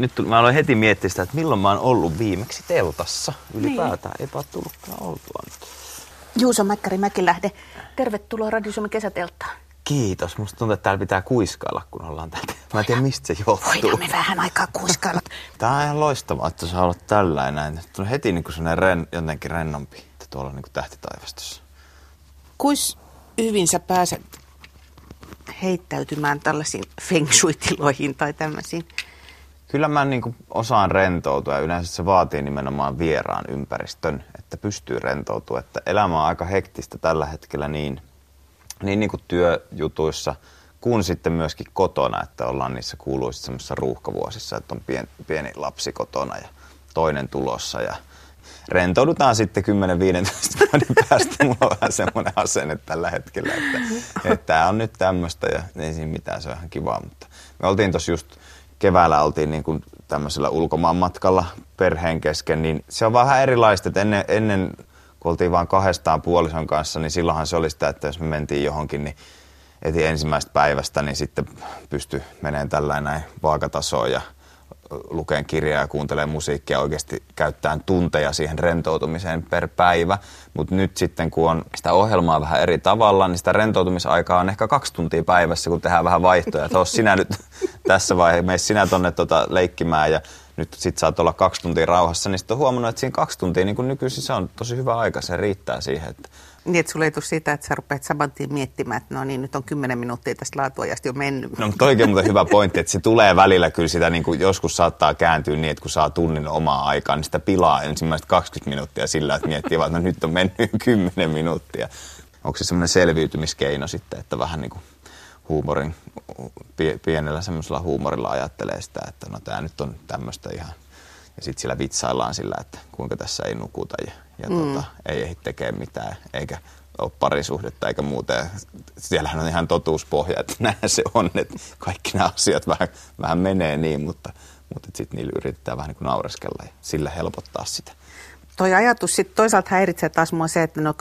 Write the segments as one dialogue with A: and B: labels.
A: nyt mä aloin heti miettiä sitä, että milloin mä oon ollut viimeksi teltassa ylipäätään. Niin. Eipä ole tullutkaan oltua nyt.
B: Juuso Mäkkäri Mäkilähde, tervetuloa Radio Suomen kesätelttaan.
A: Kiitos. Musta tuntuu, että täällä pitää kuiskailla, kun ollaan täältä. Mä en tiedä, mistä se johtuu.
B: Voidaan me vähän aikaa kuiskailla.
A: Tää on ihan loistavaa, että saa olla tällä näin. Heti niin kuin ren, jotenkin rennompi, että tuolla on niin kuin tähtitaivastossa.
B: Kuis hyvin sä pääset heittäytymään tällaisiin feng shui-tiloihin tai tämmöisiin?
A: Kyllä mä niin kuin osaan rentoutua ja yleensä se vaatii nimenomaan vieraan ympäristön, että pystyy rentoutumaan. Että elämä on aika hektistä tällä hetkellä niin, niin, niin kuin työjutuissa kuin sitten myöskin kotona, että ollaan niissä kuuluisissa semmoisissa ruuhkavuosissa, että on pieni, pieni lapsi kotona ja toinen tulossa ja rentoudutaan sitten 10-15 vuoden päästä. Mulla on vähän semmoinen asenne tällä hetkellä, että tämä on nyt tämmöistä ja ei siinä mitään, se on ihan kivaa. Mutta me oltiin tuossa just keväällä oltiin niin kuin tämmöisellä ulkomaanmatkalla perheen kesken, niin se on vähän erilaista, että ennen, ennen kun oltiin vain kahdestaan puolison kanssa, niin silloinhan se oli sitä, että jos me mentiin johonkin, niin eti ensimmäistä päivästä, niin sitten pysty menemään tällainen vaakatasoon ja lukeen kirjaa ja kuuntelee musiikkia oikeasti käyttäen tunteja siihen rentoutumiseen per päivä. Mutta nyt sitten kun on sitä ohjelmaa vähän eri tavalla, niin sitä rentoutumisaikaa on ehkä kaksi tuntia päivässä, kun tehdään vähän vaihtoja. Että sinä nyt tässä vaiheessa, mene sinä tonne tota leikkimään ja nyt sit saat olla kaksi tuntia rauhassa, niin sitten on huomannut, että siinä kaksi tuntia niin nykyisin se on tosi hyvä aika, se riittää siihen, että
B: niin, että sulla ei tule sitä, että sä rupeat saman tien miettimään, että no niin, nyt on kymmenen minuuttia tästä laatuajasta jo mennyt.
A: No, mutta oikein muuten hyvä pointti, että se tulee välillä kyllä sitä, niin kuin joskus saattaa kääntyä niin, että kun saa tunnin omaa aikaa, niin sitä pilaa ensimmäiset 20 minuuttia sillä, että miettii vaan, että no nyt on mennyt 10 minuuttia. Onko se semmoinen selviytymiskeino sitten, että vähän niin kuin huumorin, pienellä semmoisella huumorilla ajattelee sitä, että no tämä nyt on tämmöistä ihan ja sitten sillä vitsaillaan sillä, että kuinka tässä ei nukuta ja, ja mm. tota, ei ehdi tekemään mitään, eikä ole parisuhdetta eikä muuta. Ja siellähän on ihan totuuspohja, että näin se on, että kaikki nämä asiat vähän, vähän menee niin, mutta, mutta sitten niillä yritetään vähän niin kuin naureskella ja sillä helpottaa sitä.
B: Toi ajatus sitten toisaalta häiritsee taas mua se, että no 10-15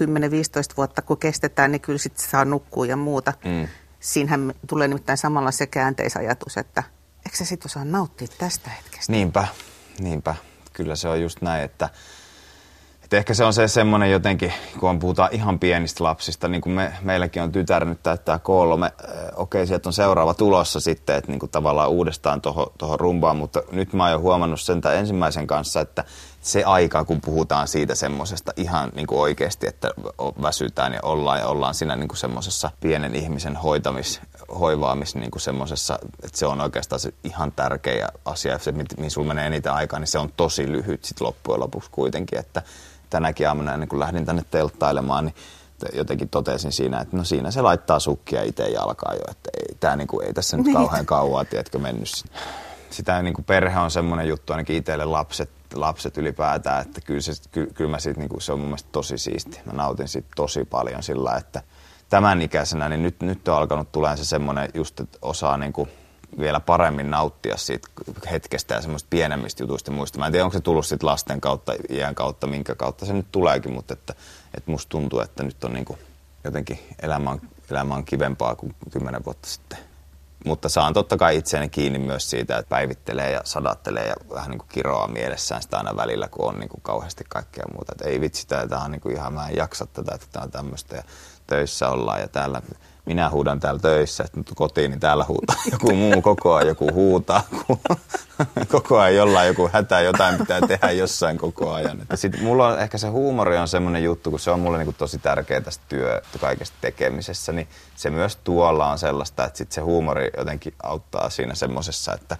B: vuotta kun kestetään, niin kyllä sitten saa nukkua ja muuta. Mm. Siinähän tulee nimittäin samalla se käänteisajatus, että eikö sä sitten osaa nauttia tästä hetkestä?
A: Niinpä, Niinpä, kyllä se on just näin, että, että ehkä se on se semmoinen jotenkin, kun puhutaan ihan pienistä lapsista, niin kuin me, meilläkin on tytär nyt täyttää kolme, okei sieltä on seuraava tulossa sitten, että niin kuin tavallaan uudestaan tuohon rumbaan, mutta nyt mä oon jo huomannut sen ensimmäisen kanssa, että se aika, kun puhutaan siitä semmoisesta ihan niin kuin oikeasti, että väsytään ja ollaan ja ollaan siinä niin kuin semmoisessa pienen ihmisen hoitamis, hoivaamis niin kuin semmoisessa, että se on oikeastaan se ihan tärkeä asia. Se, mihin sulla menee eniten aikaa, niin se on tosi lyhyt sitten loppujen lopuksi kuitenkin, että tänäkin aamuna ennen kuin lähdin tänne telttailemaan, niin jotenkin totesin siinä, että no siinä se laittaa sukkia itse jalkaan jo, että ei, tää niin kuin, ei tässä nyt niin. kauhean kauaa, tiedätkö, mennyt. Sitä niin kuin perhe on semmoinen juttu ainakin itselle lapset, lapset ylipäätään, että kyllä, se, ky, kyllä mä sit, niin kuin, se on mun mielestä tosi siisti. Mä nautin siitä tosi paljon sillä, että tämän ikäisenä, niin nyt, nyt on alkanut tulee se semmoinen just, että osaa niin kuin, vielä paremmin nauttia siitä hetkestä ja semmoista pienemmistä jutuista muista. Mä en tiedä, onko se tullut sitten lasten kautta, iän kautta, minkä kautta se nyt tuleekin, mutta että, että musta tuntuu, että nyt on niin kuin, jotenkin elämä on, elämä on kivempaa kuin kymmenen vuotta sitten. Mutta saan totta kai itseäni kiinni myös siitä, että päivittelee ja sadattelee ja vähän niin kuin kiroaa mielessään sitä aina välillä, kun on niin kuin kauheasti kaikkea muuta. Että ei vitsi, tämä on niin kuin ihan, mä en jaksa tätä, että tämä on tämmöistä ja töissä ollaan ja täällä minä huudan täällä töissä, että kotiin, niin täällä huutaa joku muu koko ajan, joku huutaa, koko ajan jollain joku hätä, jotain pitää tehdä jossain koko ajan. Sitten mulla on ehkä se huumori on semmoinen juttu, kun se on mulle niin kuin tosi tärkeä tästä työ kaikesta tekemisessä, niin se myös tuolla on sellaista, että sit se huumori jotenkin auttaa siinä semmoisessa, että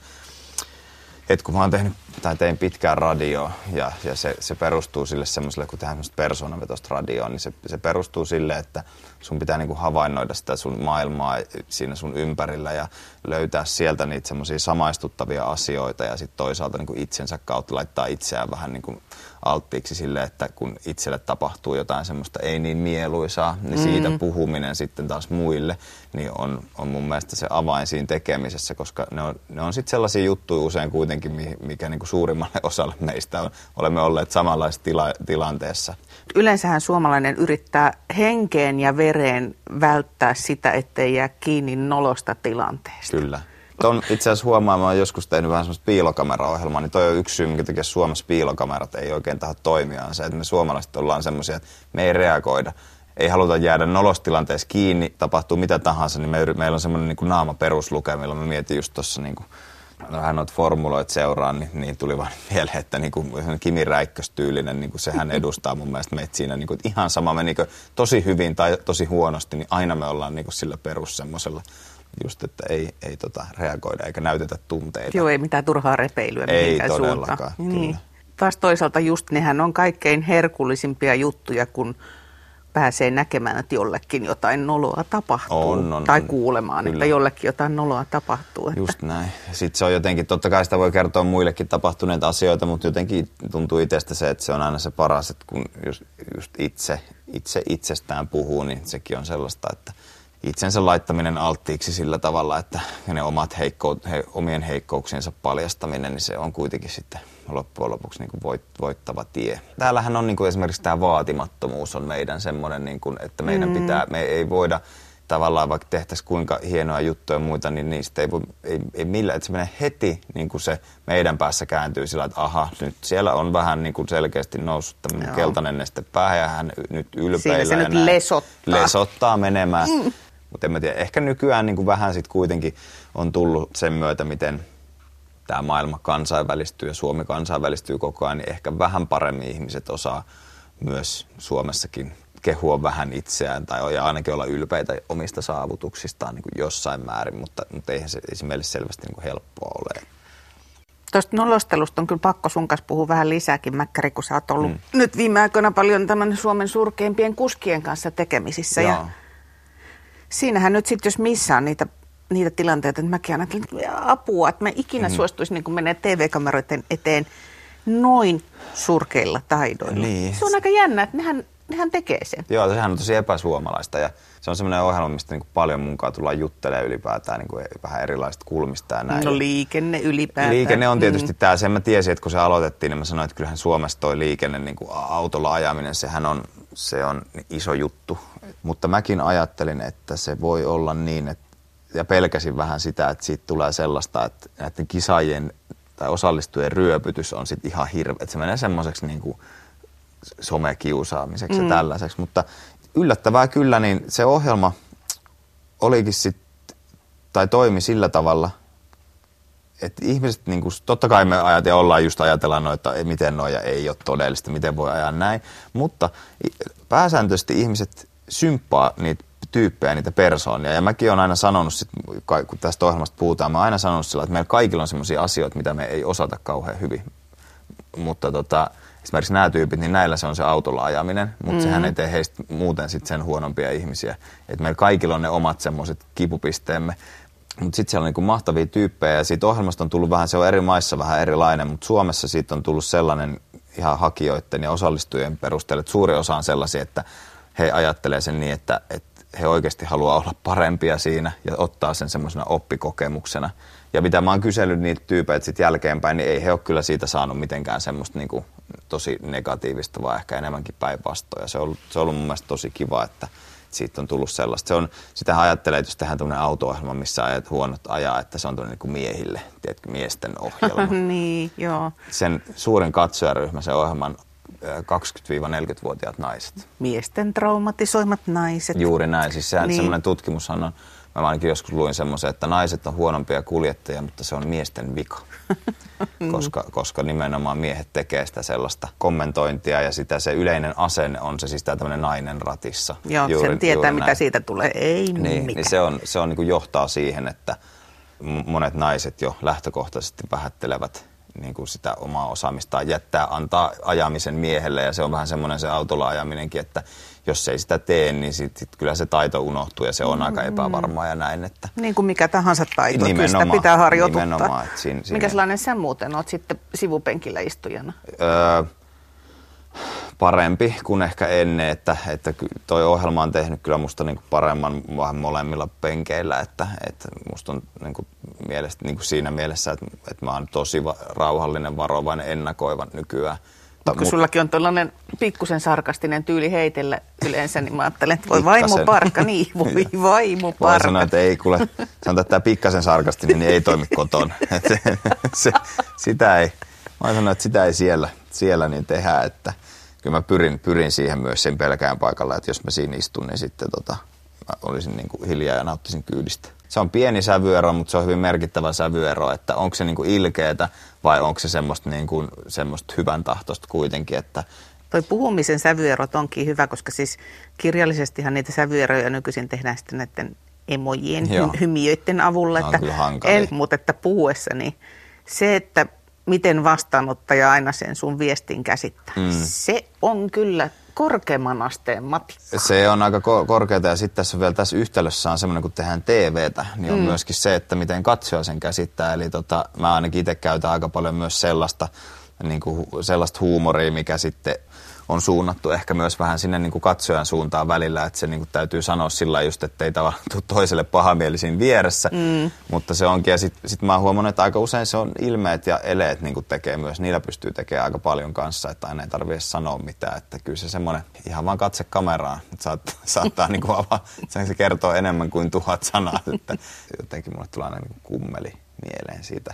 A: et kun mä oon tehnyt, tai tein pitkään radioa ja, ja se, se, perustuu sille semmoiselle, kun tehdään semmoista persoonavetosta radioa, niin se, se perustuu sille, että sun pitää niinku havainnoida sitä sun maailmaa siinä sun ympärillä ja löytää sieltä niitä semmoisia samaistuttavia asioita ja sitten toisaalta niinku itsensä kautta laittaa itseään vähän niinku alttiiksi sille, että kun itselle tapahtuu jotain semmoista ei niin mieluisaa, niin siitä mm. puhuminen sitten taas muille, niin on, on mun mielestä se avain siinä tekemisessä, koska ne on, ne on sitten sellaisia juttuja usein kuitenkin, mikä niin kuin suurimmalle osalle meistä on, olemme olleet samanlaisessa tila, tilanteessa.
B: Yleensähän suomalainen yrittää henkeen ja vereen välttää sitä, ettei jää kiinni nolosta tilanteesta.
A: Kyllä. ton itse asiassa huomaan, mä oon joskus tehnyt vähän semmoista piilokameraohjelmaa, niin toi on yksi syy, minkä takia Suomessa piilokamerat ei oikein taho toimia, on se, että me suomalaiset ollaan semmoisia, että me ei reagoida. Ei haluta jäädä nolostilanteessa kiinni, tapahtuu mitä tahansa, niin me, meillä on semmoinen niin naama peruslukemilla. Mä mietin just tuossa niin kuin vähän noita formuloita seuraan, niin, niin tuli vaan mieleen, että niin kuin Kimi Räikkös-tyylinen, niin kuin sehän edustaa mun mielestä meitä siinä niin kuin, ihan sama menikö tosi hyvin tai tosi huonosti, niin aina me ollaan niin kuin sillä perus semmoisella just, että ei, ei tota, reagoida eikä näytetä tunteita.
B: Joo, ei mitään turhaa repeilyä
A: Ei todellakaan,
B: Niin. Taas toisaalta just nehän on kaikkein herkullisimpia juttuja, kun pääsee näkemään, että jollekin jotain noloa tapahtuu.
A: On, on,
B: tai
A: on.
B: kuulemaan,
A: Kyllä.
B: että jollekin jotain noloa tapahtuu. Että
A: Just näin. Sitten se on jotenkin, totta kai sitä voi kertoa muillekin tapahtuneita asioita, mutta jotenkin tuntuu itsestä se, että se on aina se paras, että kun just, just itse, itse itsestään puhuu, niin sekin on sellaista, että itsensä laittaminen alttiiksi sillä tavalla, että ne omat heikko, he, omien heikkouksiensa paljastaminen, niin se on kuitenkin sitten loppujen lopuksi niin kuin voit, voittava tie. Täällähän on niin kuin esimerkiksi tämä vaatimattomuus on meidän semmoinen, niin kuin, että meidän pitää, me ei voida tavallaan vaikka tehtäisiin kuinka hienoja juttuja ja muita, niin niistä ei, voi, ei, ei millään, että se menee heti niin kuin se meidän päässä kääntyy sillä, että aha, nyt siellä on vähän niin kuin selkeästi noussut tämmöinen
B: Joo.
A: keltainen neste päähän ja hän nyt ylpeillä.
B: Siinä se nyt lesottaa.
A: Lesottaa menemään. Mm. Mutta en mä tiedä, ehkä nykyään niin kuin vähän sitten kuitenkin on tullut sen myötä, miten tämä maailma kansainvälistyy ja Suomi kansainvälistyy koko ajan, niin ehkä vähän paremmin ihmiset osaa myös Suomessakin kehua vähän itseään tai ja ainakin olla ylpeitä omista saavutuksistaan niin kuin jossain määrin, mutta, mutta eihän se, ei se meille selvästi niin kuin helppoa ole.
B: Tuosta nolostelusta on kyllä pakko sun kanssa puhua vähän lisääkin, Mäkkäri, kun sä oot ollut mm. nyt viime aikoina paljon tämän Suomen surkeimpien kuskien kanssa tekemisissä.
A: Joo.
B: Ja siinähän nyt sitten, jos missä on niitä, niitä tilanteita, että mäkin ajattelen, että apua, että mä ikinä mm. suostuisin niin menee TV-kameroiden eteen noin surkeilla taidoilla.
A: Niin.
B: Se on aika jännä, että nehän, nehän tekee sen.
A: Joo, sehän on tosi epäsuomalaista ja se on semmoinen ohjelma, mistä niin paljon mukaan tullaan juttelemaan ylipäätään niin kuin vähän erilaisista kulmista ja näin.
B: No liikenne ylipäätään.
A: Liikenne on tietysti
B: Mm.
A: tämä, sen mä tiesin, että kun se aloitettiin, niin mä sanoin, että kyllähän Suomessa toi liikenne, niin kuin autolla ajaminen, sehän on, se on iso juttu. Mutta mäkin ajattelin, että se voi olla niin, että, ja pelkäsin vähän sitä, että siitä tulee sellaista, että näiden kisaajien tai osallistujien ryöpytys on sitten ihan hirveä, että se menee semmoiseksi niin kuin somekiusaamiseksi mm. ja tällaiseksi. Mutta yllättävää kyllä, niin se ohjelma olikin sitten, tai toimi sillä tavalla, että ihmiset, niin kuin, totta kai me ajatellaan, ollaan just ajatellaan, no, että miten noja ei ole todellista, miten voi ajaa näin, mutta pääsääntöisesti ihmiset symppaa niitä tyyppejä, niitä persoonia. Ja mäkin olen aina sanonut, sit, kun tästä ohjelmasta puhutaan, mä oon aina sanonut sillä, että meillä kaikilla on sellaisia asioita, mitä me ei osata kauhean hyvin. Mutta tota, esimerkiksi nämä tyypit, niin näillä se on se autolla ajaminen, mutta mm-hmm. sehän ei tee heistä muuten sit sen huonompia ihmisiä. Et meillä kaikilla on ne omat semmoiset kipupisteemme. Mutta sitten siellä on niinku mahtavia tyyppejä ja siitä ohjelmasta on tullut vähän, se on eri maissa vähän erilainen, mutta Suomessa siitä on tullut sellainen ihan hakijoiden ja osallistujien perusteella, että suuri osa on sellaisia, että he ajattelee sen niin, että, että he oikeasti haluaa olla parempia siinä ja ottaa sen semmoisena oppikokemuksena. Ja mitä mä oon kysellyt niitä tyypeitä sitten jälkeenpäin, niin ei he ole kyllä siitä saanut mitenkään semmoista niinku tosi negatiivista, vaan ehkä enemmänkin päinvastoin. Ja se on, ollut, se on ollut mun mielestä tosi kiva, että siitä on tullut sellaista. Se on, sitähän ajattelee, että jos tehdään tämmöinen auto-ohjelma, missä ajat huonot ajaa, että se on tämmöinen niin miehille, tiedätkö, miesten ohjelma.
B: niin, joo.
A: Sen suurin katsojaryhmä, se ohjelman 20-40-vuotiaat naiset.
B: Miesten traumatisoimat naiset.
A: Juuri näin. Siis sehän
B: Niin.
A: niin. semmoinen tutkimushan on, mä ainakin joskus luin semmoisen, että naiset on huonompia kuljettajia, mutta se on miesten vika. koska, koska nimenomaan miehet tekee sitä sellaista kommentointia ja sitä se yleinen asenne on se siis tämä tämmöinen nainen ratissa.
B: Joo, sen tietää, mitä
A: näin.
B: siitä tulee. Ei
A: Niin,
B: mitään.
A: niin se, on, se on niin johtaa siihen, että monet naiset jo lähtökohtaisesti vähättelevät niin kuin sitä omaa osaamistaan, jättää, antaa ajamisen miehelle ja se on vähän semmoinen se autolla ajaminenkin, että jos ei sitä tee, niin sit, sit kyllä se taito unohtuu ja se on aika epävarmaa ja näin. Että
B: Niin kuin mikä tahansa taito, kyllä sitä
A: Nimenomaan,
B: pitää harjoituttaa.
A: nimenomaan, että siinä- siinä-
B: Mikä sellainen sä muuten oot sitten sivupenkillä istujana?
A: öö, parempi kuin ehkä ennen, että, että toi ohjelma on tehnyt kyllä musta niinku paremman vähän molemmilla penkeillä, että, että musta on niinku mielestä, niinku siinä mielessä, että, että mä oon tosi va- rauhallinen, varovainen, ennakoiva nykyään.
B: Mutta kun mut, sullakin on tällainen pikkusen sarkastinen tyyli heitellä yleensä, niin mä ajattelen, että voi vaimo parkka, niin voi vaimo parkka. Voi
A: sanoa, että ei kuule, sanotaan, että tämä pikkasen sarkastinen, niin ei toimi koton. se, se, sitä ei, mä sanoin, että sitä ei siellä, siellä niin tehdä, että kyllä mä pyrin, pyrin siihen myös sen pelkään paikalla, että jos mä siinä istun, niin sitten tota, mä olisin niin kuin hiljaa ja nauttisin kyydistä. Se on pieni sävyero, mutta se on hyvin merkittävä sävyero, että onko se niin kuin ilkeetä vai onko se semmoista, niin kuin, semmoista hyvän tahtoista kuitenkin, että
B: Toi puhumisen sävyerot onkin hyvä, koska siis kirjallisestihan niitä sävyeroja nykyisin tehdään sitten näiden emojien, hy- hymiöiden avulla. Että en, mutta että puhuessa, se, että miten vastaanottaja aina sen sun viestin käsittää. Mm. Se on kyllä korkeamman asteen matikkaa.
A: Se on aika ko- korkeata ja sitten tässä vielä tässä yhtälössä on semmoinen, kun tehdään TVtä, niin on mm. myöskin se, että miten katsoja sen käsittää. Eli tota, mä ainakin itse käytän aika paljon myös sellaista, niin kuin, sellaista huumoria, mikä sitten on suunnattu ehkä myös vähän sinne niin kuin katsojan suuntaan välillä, että se niin kuin täytyy sanoa sillä just, että ei tule toiselle pahamielisin vieressä, mm. mutta se onkin, ja sitten sit mä oon huomannut, että aika usein se on ilmeet ja eleet niin kuin tekee myös, niillä pystyy tekemään aika paljon kanssa, että aina ei tarvitse sanoa mitään, että kyllä se semmoinen ihan vaan katse kameraan, että saat, saattaa niin kuin avaa, se kertoo enemmän kuin tuhat sanaa, että jotenkin mulle tulee aina niin kummeli mieleen siitä,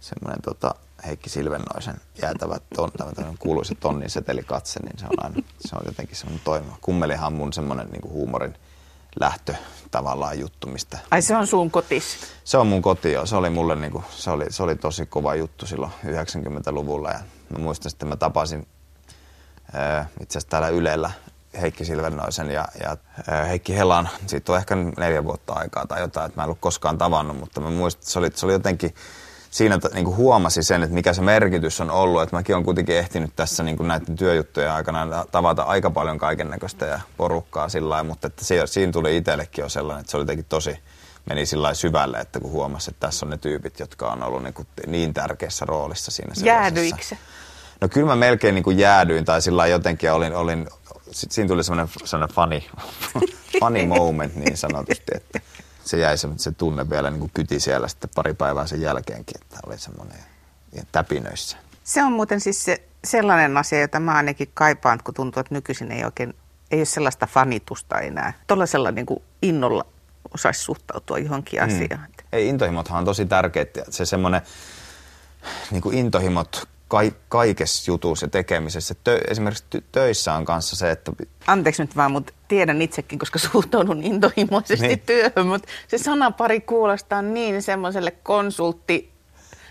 A: semmoinen tota, Heikki Silvennoisen jäätävä ton, kuuluisa tonnin setelikatse, niin se on aina, se on jotenkin semmoinen toimiva. Kummelihan on mun semmoinen niin huumorin lähtö tavallaan juttu, mistä...
B: Ai se on sun kotis?
A: Se on mun koti, joo. Se oli mulle niin kuin, se oli, se oli tosi kova juttu silloin 90-luvulla ja mä muistan sitten, mä tapasin ää, itse asiassa täällä Ylellä Heikki Silvennoisen ja, ja ää, Heikki Helan. Siitä on ehkä neljä vuotta aikaa tai jotain, että mä en ollut koskaan tavannut, mutta mä muistan, että se oli, se oli jotenkin siinä niin kuin huomasi sen, että mikä se merkitys on ollut. Että mäkin olen kuitenkin ehtinyt tässä niin kuin näiden työjuttujen aikana tavata aika paljon kaiken näköistä ja porukkaa sillä lailla, mutta että se, siinä tuli itsellekin jo sellainen, että se oli jotenkin tosi, meni sillä syvälle, että kun huomasi, että tässä on ne tyypit, jotka on ollut niin, kuin niin tärkeässä roolissa siinä
B: Jäädyikö
A: No kyllä mä melkein niin kuin jäädyin tai sillä jotenkin olin, olin siinä tuli semmoinen, semmoinen funny, funny moment niin sanotusti, että se jäi se, se tunne vielä niin kuin kyti siellä sitten pari päivää sen jälkeenkin, että oli semmoinen täpinöissä.
B: Se on muuten siis se, sellainen asia, jota mä ainakin kaipaan, kun tuntuu, että nykyisin ei oikein, ei ole sellaista fanitusta enää. Tuollaisella niin kuin innolla osaisi suhtautua johonkin hmm. asiaan.
A: Ei, intohimothan on tosi tärkeitä. Se semmoinen niin kuin intohimot kaikessa jutussa ja tekemisessä. Tö, esimerkiksi ty- töissä on kanssa se, että...
B: Anteeksi nyt vaan, mutta tiedän itsekin, koska suhtaudun intohimoisesti niin. työhön, mutta se sanapari kuulostaa niin semmoiselle konsultti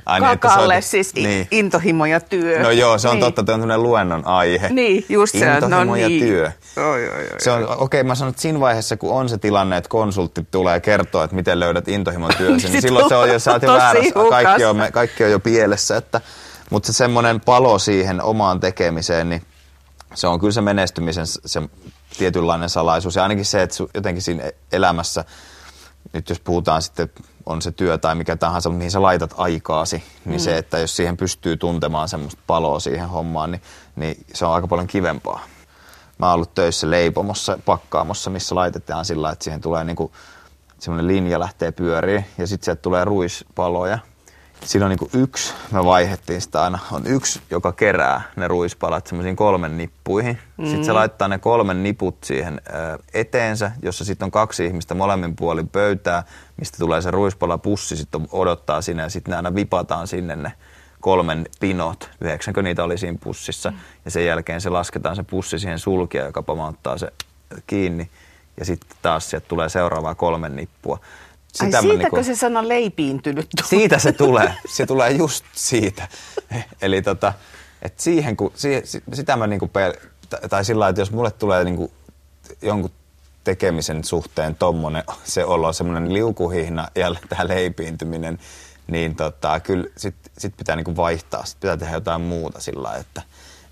B: Ai niin, kakalle, niin, siis niin. intohimo ja työ.
A: No joo, se on niin. totta, että on luennon aihe.
B: Niin, just
A: se. Intohimo
B: no
A: ja
B: niin.
A: työ.
B: Oi, oi, oi,
A: se on, okei, okay, mä sanon, että siinä vaiheessa, kun on se tilanne, että konsultti tulee kertoa, että miten löydät intohimon työsi, niin silloin se on jo, sä oot jo väärässä, kaikki on, kaikki on jo pielessä, että mutta se semmoinen palo siihen omaan tekemiseen, niin se on kyllä se menestymisen se tietynlainen salaisuus. Ja ainakin se, että jotenkin siinä elämässä, nyt jos puhutaan sitten, on se työ tai mikä tahansa, mihin sä laitat aikaasi, niin mm. se, että jos siihen pystyy tuntemaan semmoista paloa siihen hommaan, niin, niin se on aika paljon kivempaa. Mä oon ollut töissä leipomossa, pakkaamossa, missä laitetaan sillä, että siihen tulee niinku, semmoinen linja lähtee pyöriin ja sitten sieltä tulee ruispaloja – siinä on niin yksi, me vaihettiin sitä aina, on yksi, joka kerää ne ruispalat semmoisiin kolmen nippuihin. Mm. Sitten se laittaa ne kolmen niput siihen eteensä, jossa sitten on kaksi ihmistä molemmin puolin pöytää, mistä tulee se ruispala pussi, sitten odottaa sinne ja sitten ne aina vipataan sinne ne kolmen pinot, yhdeksänkö niitä oli siinä pussissa. Mm. Ja sen jälkeen se lasketaan se pussi siihen sulkia, joka pamauttaa se kiinni. Ja sitten taas sieltä tulee seuraavaa kolmen nippua.
B: Sitä Ai siitäkö niinku, se sana leipiintynyt
A: tulee? Siitä se tulee. Se tulee just siitä. Eli tota, et siihen, kun, siihen, sitä mä niinku pel- tai sillä että jos mulle tulee niinku jonkun tekemisen suhteen tommonen, se olo, semmoinen liukuhihna ja tämä leipiintyminen, niin tota, kyllä sit, sit pitää niinku vaihtaa, sit pitää tehdä jotain muuta sillä että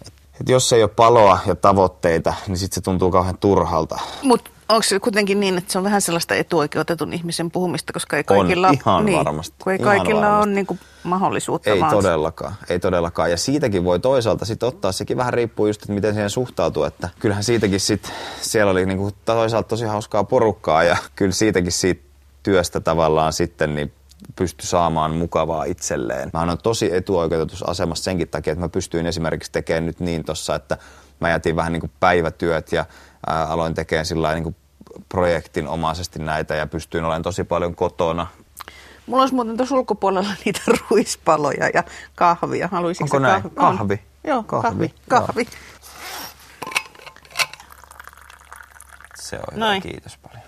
A: et, et jos ei ole paloa ja tavoitteita, niin sitten se tuntuu kauhean turhalta.
B: Mutta onko se kuitenkin niin, että se on vähän sellaista etuoikeutetun ihmisen puhumista, koska ei kaikilla,
A: on, ihan niin, varmasti.
B: Kun ei ihan kaikilla varmasti. ole niin kuin mahdollisuutta.
A: Ei vaan. todellakaan, ei todellakaan. Ja siitäkin voi toisaalta sitten ottaa, sekin vähän riippuu just, että miten siihen suhtautuu. Että kyllähän siitäkin sitten, siellä oli niin kuin toisaalta tosi hauskaa porukkaa ja kyllä siitäkin siitä työstä tavallaan sitten niin pysty saamaan mukavaa itselleen. Mä on tosi etuoikeutetussa asemassa senkin takia, että mä pystyin esimerkiksi tekemään nyt niin tossa, että mä jätin vähän niin kuin päivätyöt ja ää, aloin tekemään sillä niin kuin projektin omaisesti näitä ja pystyin olemaan tosi paljon kotona.
B: Mulla olisi muuten tuossa ulkopuolella niitä ruispaloja ja kahvia. Haluaisitko
A: Onko näin?
B: kahvi?
A: Kahvi?
B: On. Joo, kahvi.
A: Kahvi,
B: kahvi. kahvi.
A: Se on hyvä,
B: Noin.
A: kiitos paljon.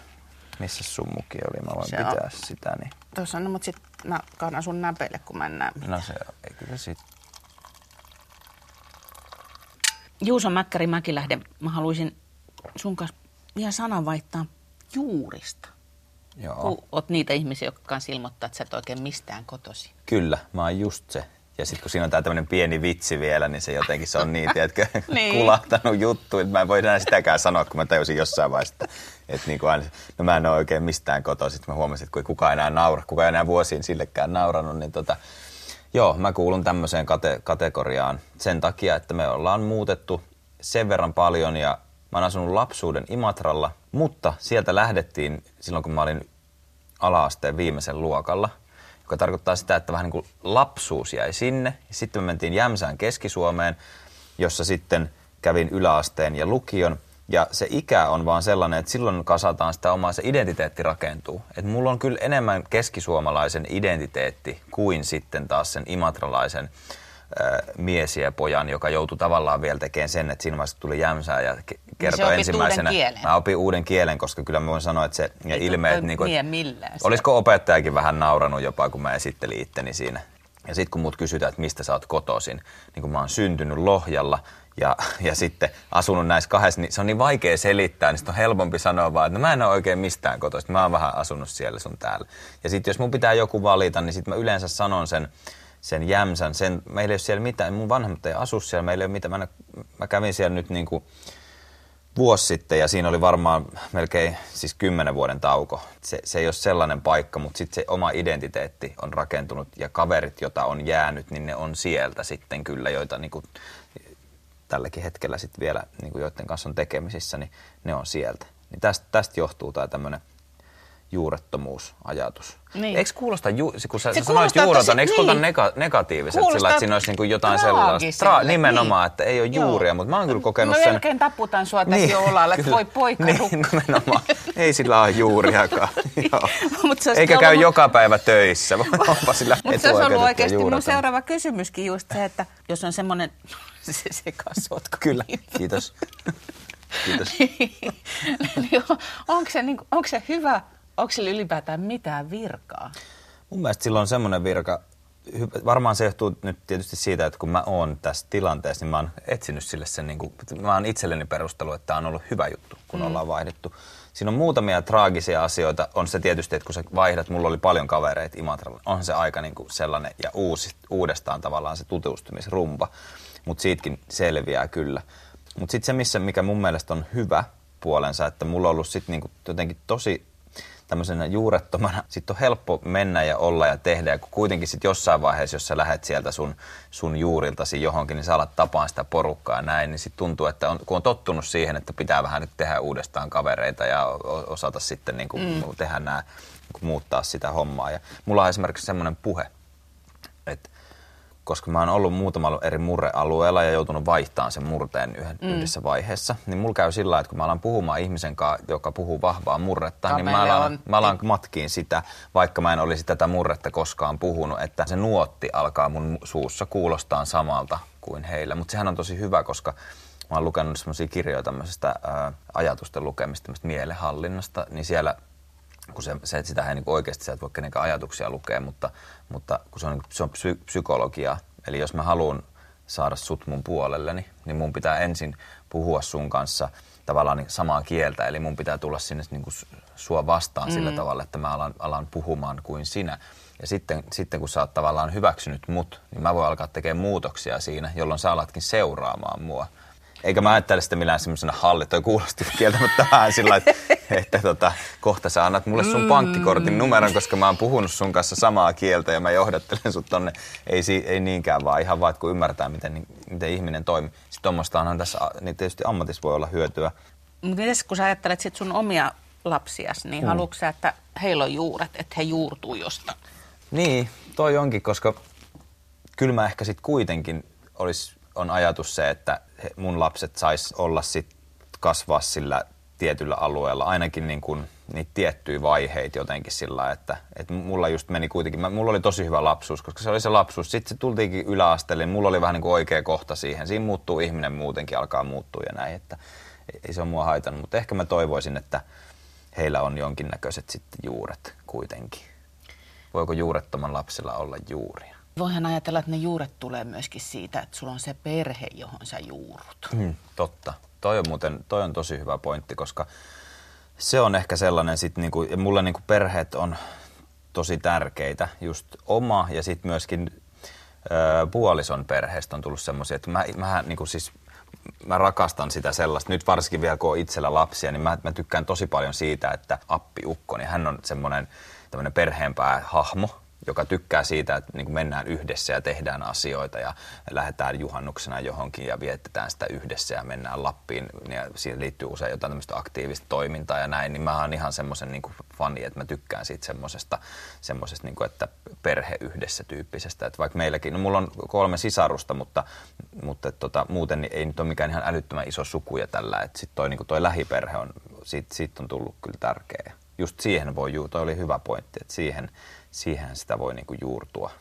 A: Missä sun muki oli? Mä voin
B: Se
A: pitää
B: on.
A: sitä. Niin.
B: Tuossa on, no, mutta sitten mä kannan sun näpeille, kun mä en näe.
A: No se on, ei kyllä sit.
B: Juuso Mäkkäri Mäkilähde, mä haluaisin sun kanssa vielä sanan vaihtaa juurista.
A: Joo.
B: Kun oot niitä ihmisiä, jotka kanssa ilmoittaa, että sä et oikein mistään kotosi.
A: Kyllä, mä oon just se. Ja sitten kun siinä on tää tämmönen pieni vitsi vielä, niin se jotenkin se on niin, tiedätkö,
B: Niin.
A: kulahtanut juttu, että mä en voi enää sitäkään sanoa, kun mä tajusin jossain vaiheessa, että, että niin kuin aina, no mä en ole oikein mistään kotoa. Sitten mä huomasin, että kun ei kukaan enää naura, kukaan ei enää vuosiin sillekään nauranut, niin tota, joo, mä kuulun tämmöiseen kate- kategoriaan sen takia, että me ollaan muutettu sen verran paljon ja mä oon asunut lapsuuden Imatralla, mutta sieltä lähdettiin silloin, kun mä olin ala-asteen viimeisen luokalla, joka tarkoittaa sitä, että vähän niin kuin lapsuus jäi sinne. Sitten me mentiin Jämsään Keski-Suomeen, jossa sitten kävin yläasteen ja lukion. Ja se ikä on vaan sellainen, että silloin kasataan sitä omaa, se identiteetti rakentuu. Et mulla on kyllä enemmän keskisuomalaisen identiteetti kuin sitten taas sen imatralaisen äh, miesiä pojan, joka joutui tavallaan vielä tekemään sen, että siinä vaiheessa tuli Jämsää ja ke- kertoi
B: opit
A: ensimmäisenä.
B: uuden.
A: Mä opin uuden kielen, koska kyllä mä voin sanoa, että se ja
B: Ei
A: ilmeet... Niin kuin,
B: millään
A: olisiko opettajakin vähän nauranut jopa, kun mä esittelin itteni siinä. Ja sitten kun mut kysytään, että mistä sä oot kotoisin, niin kun mä oon syntynyt Lohjalla ja, ja sitten asunut näissä kahdessa, niin se on niin vaikea selittää, niin on helpompi sanoa vaan, että no mä en ole oikein mistään kotoisin, mä oon vähän asunut siellä sun täällä. Ja sitten jos mun pitää joku valita, niin sitten mä yleensä sanon sen, sen jämsän, sen, meillä ei ole siellä mitään, mun vanhemmat ei asu siellä, meillä ei ole mitään, mä, mä kävin siellä nyt niin kuin vuosi sitten ja siinä oli varmaan melkein siis kymmenen vuoden tauko. Se, se ei ole sellainen paikka, mutta sitten se oma identiteetti on rakentunut ja kaverit, joita on jäänyt, niin ne on sieltä sitten kyllä, joita niin kuin, tälläkin hetkellä sitten vielä, niin kuin joiden kanssa on tekemisissä, niin ne on sieltä. Niin tästä, tästä johtuu tämä tämmöinen juurettomuusajatus.
B: Niin.
A: Eikö kuulosta, ju, kun sä,
B: Se
A: sä sanoit juureton,
B: tosi-
A: eikö
B: niin.
A: nega, negatiiviselta
B: Kuulostaa
A: sillä, että siinä olisi niinku jotain sellaista?
B: traagiselle,
A: nimenomaan,
B: niin.
A: että ei ole
B: Joo.
A: juuria, mutta mä oon kyllä kokenut
B: Mä
A: sen...
B: melkein taputan sua tässä jo olalla, että voi poika
A: niin, nimenomaan. Ei sillä ole juuriakaan. Joo.
B: Mut se olisi
A: Eikä käy joka päivä töissä. Onpa sillä
B: Mutta se olisi ollut oikeasti mun seuraava kysymyskin just se, että jos on semmoinen... Se sekasotko.
A: Kyllä, kiitos. Kiitos.
B: niin onko, se, niin, onko se hyvä, onko sillä ylipäätään mitään virkaa?
A: Mun mielestä sillä on semmoinen virka, varmaan se johtuu nyt tietysti siitä, että kun mä oon tässä tilanteessa, niin mä oon etsinyt sille sen, niin kuin, mä oon itselleni perustelu, että tämä on ollut hyvä juttu, kun mm. ollaan vaihdettu. Siinä on muutamia traagisia asioita. On se tietysti, että kun sä vaihdat, mulla oli paljon kavereita Imatralla, on se aika niin kuin sellainen ja uusi, uudestaan tavallaan se tutustumisrumpa, mutta siitäkin selviää kyllä. Mutta sitten se, missä, mikä mun mielestä on hyvä puolensa, että mulla on ollut sitten niinku jotenkin tosi tämmöisenä juurettomana, sitten on helppo mennä ja olla ja tehdä, ja kun kuitenkin sitten jossain vaiheessa, jos sä lähdet sieltä sun, sun juuriltasi johonkin, niin sä alat tapaan sitä porukkaa ja näin, niin sitten tuntuu, että on, kun on tottunut siihen, että pitää vähän nyt tehdä uudestaan kavereita ja osata sitten niin kuin mm. tehdä nämä, niin kuin muuttaa sitä hommaa. Ja mulla on esimerkiksi semmoinen puhe, että koska mä oon ollut muutamalla eri murrealueella ja joutunut vaihtamaan sen murteen yhden, mm. yhdessä vaiheessa, niin mulla käy sillä että kun mä alan puhumaan ihmisen kanssa, joka puhuu vahvaa murretta,
B: Joka
A: niin mä alan,
B: on-
A: mä alan matkiin sitä, vaikka mä en olisi tätä murretta koskaan puhunut, että se nuotti alkaa mun suussa kuulostaa samalta kuin heillä. Mutta sehän on tosi hyvä, koska mä oon lukenut semmoisia kirjoja tämmöisestä ää, ajatusten lukemista, tämmöistä mielenhallinnasta, niin siellä kun se, se sitä ei niin oikeasti sä et voi kenenkään ajatuksia lukea, mutta, mutta kun se on, niin se on psy, psykologiaa, eli jos mä haluan saada sut mun puolelleni, niin mun pitää ensin puhua sun kanssa tavallaan niin samaa kieltä, eli mun pitää tulla sinne niin kuin sua vastaan mm. sillä tavalla, että mä alan, alan puhumaan kuin sinä. Ja sitten, sitten kun sä oot tavallaan hyväksynyt mut, niin mä voin alkaa tekemään muutoksia siinä, jolloin sä alatkin seuraamaan mua. Eikä mä ajattele sitä millään semmoisena halli, toi kuulosti kieltämättä vähän sillä että, että tota, kohta sä annat mulle sun pankkikortin numeron, koska mä oon puhunut sun kanssa samaa kieltä ja mä johdattelen sut tonne. Ei, si- ei niinkään vaan ihan vaan, että kun ymmärtää, miten, miten ihminen toimii. Sitten tuommoistahan tässä, niin tietysti ammatissa voi olla hyötyä.
B: Mutta mites kun sä ajattelet sit sun omia lapsias, niin mm. haluatko sä, että heillä on juuret, että he juurtuu jostain?
A: Niin, toi onkin, koska kyllä mä ehkä sitten kuitenkin olisi, on ajatus se, että mun lapset sais olla sit kasvaa sillä tietyllä alueella, ainakin niin kuin niitä tiettyjä vaiheita jotenkin sillä että, että mulla just meni kuitenkin, mulla oli tosi hyvä lapsuus, koska se oli se lapsuus. Sitten se tultiinkin yläasteelle, niin mulla oli vähän niin kuin oikea kohta siihen. Siinä muuttuu ihminen muutenkin, alkaa muuttua ja näin, että ei se ole mua haitannut. Mutta ehkä mä toivoisin, että heillä on jonkinnäköiset sitten juuret kuitenkin. Voiko juurettoman lapsella olla juuria?
B: Voihan ajatella, että ne juuret tulee myöskin siitä, että sulla on se perhe, johon sä juurut.
A: Mm, totta. Toi on muuten toi on tosi hyvä pointti, koska se on ehkä sellainen, sit niinku, ja mulle niinku perheet on tosi tärkeitä, just oma ja sitten myöskin ö, puolison perheestä on tullut semmoisia, että mä, mä, niinku siis, mä rakastan sitä sellaista, nyt varsinkin vielä kun on itsellä lapsia, niin mä, mä tykkään tosi paljon siitä, että appi Ukko, niin hän on semmoinen perheenpää hahmo, joka tykkää siitä, että niin kuin mennään yhdessä ja tehdään asioita ja lähdetään juhannuksena johonkin ja vietetään sitä yhdessä ja mennään Lappiin. Ja siihen liittyy usein jotain tämmöistä aktiivista toimintaa ja näin, niin mä oon ihan semmoisen niin fani, että mä tykkään siitä semmoisesta, semmoisesta niin kuin, että perhe yhdessä tyyppisestä, että vaikka meilläkin, no mulla on kolme sisarusta, mutta, mutta tota, muuten niin ei nyt ole mikään ihan älyttömän iso suku ja tällä, että sitten toi, niin toi lähiperhe on, siitä, siitä on tullut kyllä tärkeä. Just siihen voi, toi oli hyvä pointti, että siihen, siihen sitä voi niinku juurtua.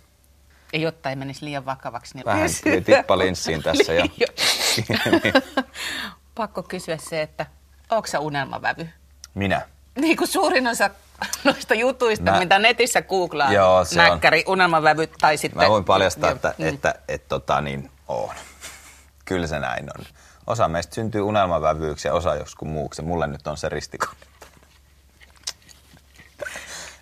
B: Ei jotta ei menisi liian vakavaksi.
A: Niin Vähän tippa linssiin tässä. Ja...
B: Pakko kysyä se, että onko se unelmavävy?
A: Minä?
B: Niin kuin suurin osa noista jutuista, Mä... mitä netissä googlaa, Joo, se mäkkäri, on... unelmavävy tai sitten...
A: Mä voin paljastaa, jo, että, mm. että, että, että tota, niin, on. Kyllä se näin on. Osa meistä syntyy unelmavävyyksiä, osa joskus muuksi. Mulle nyt on se ristikon.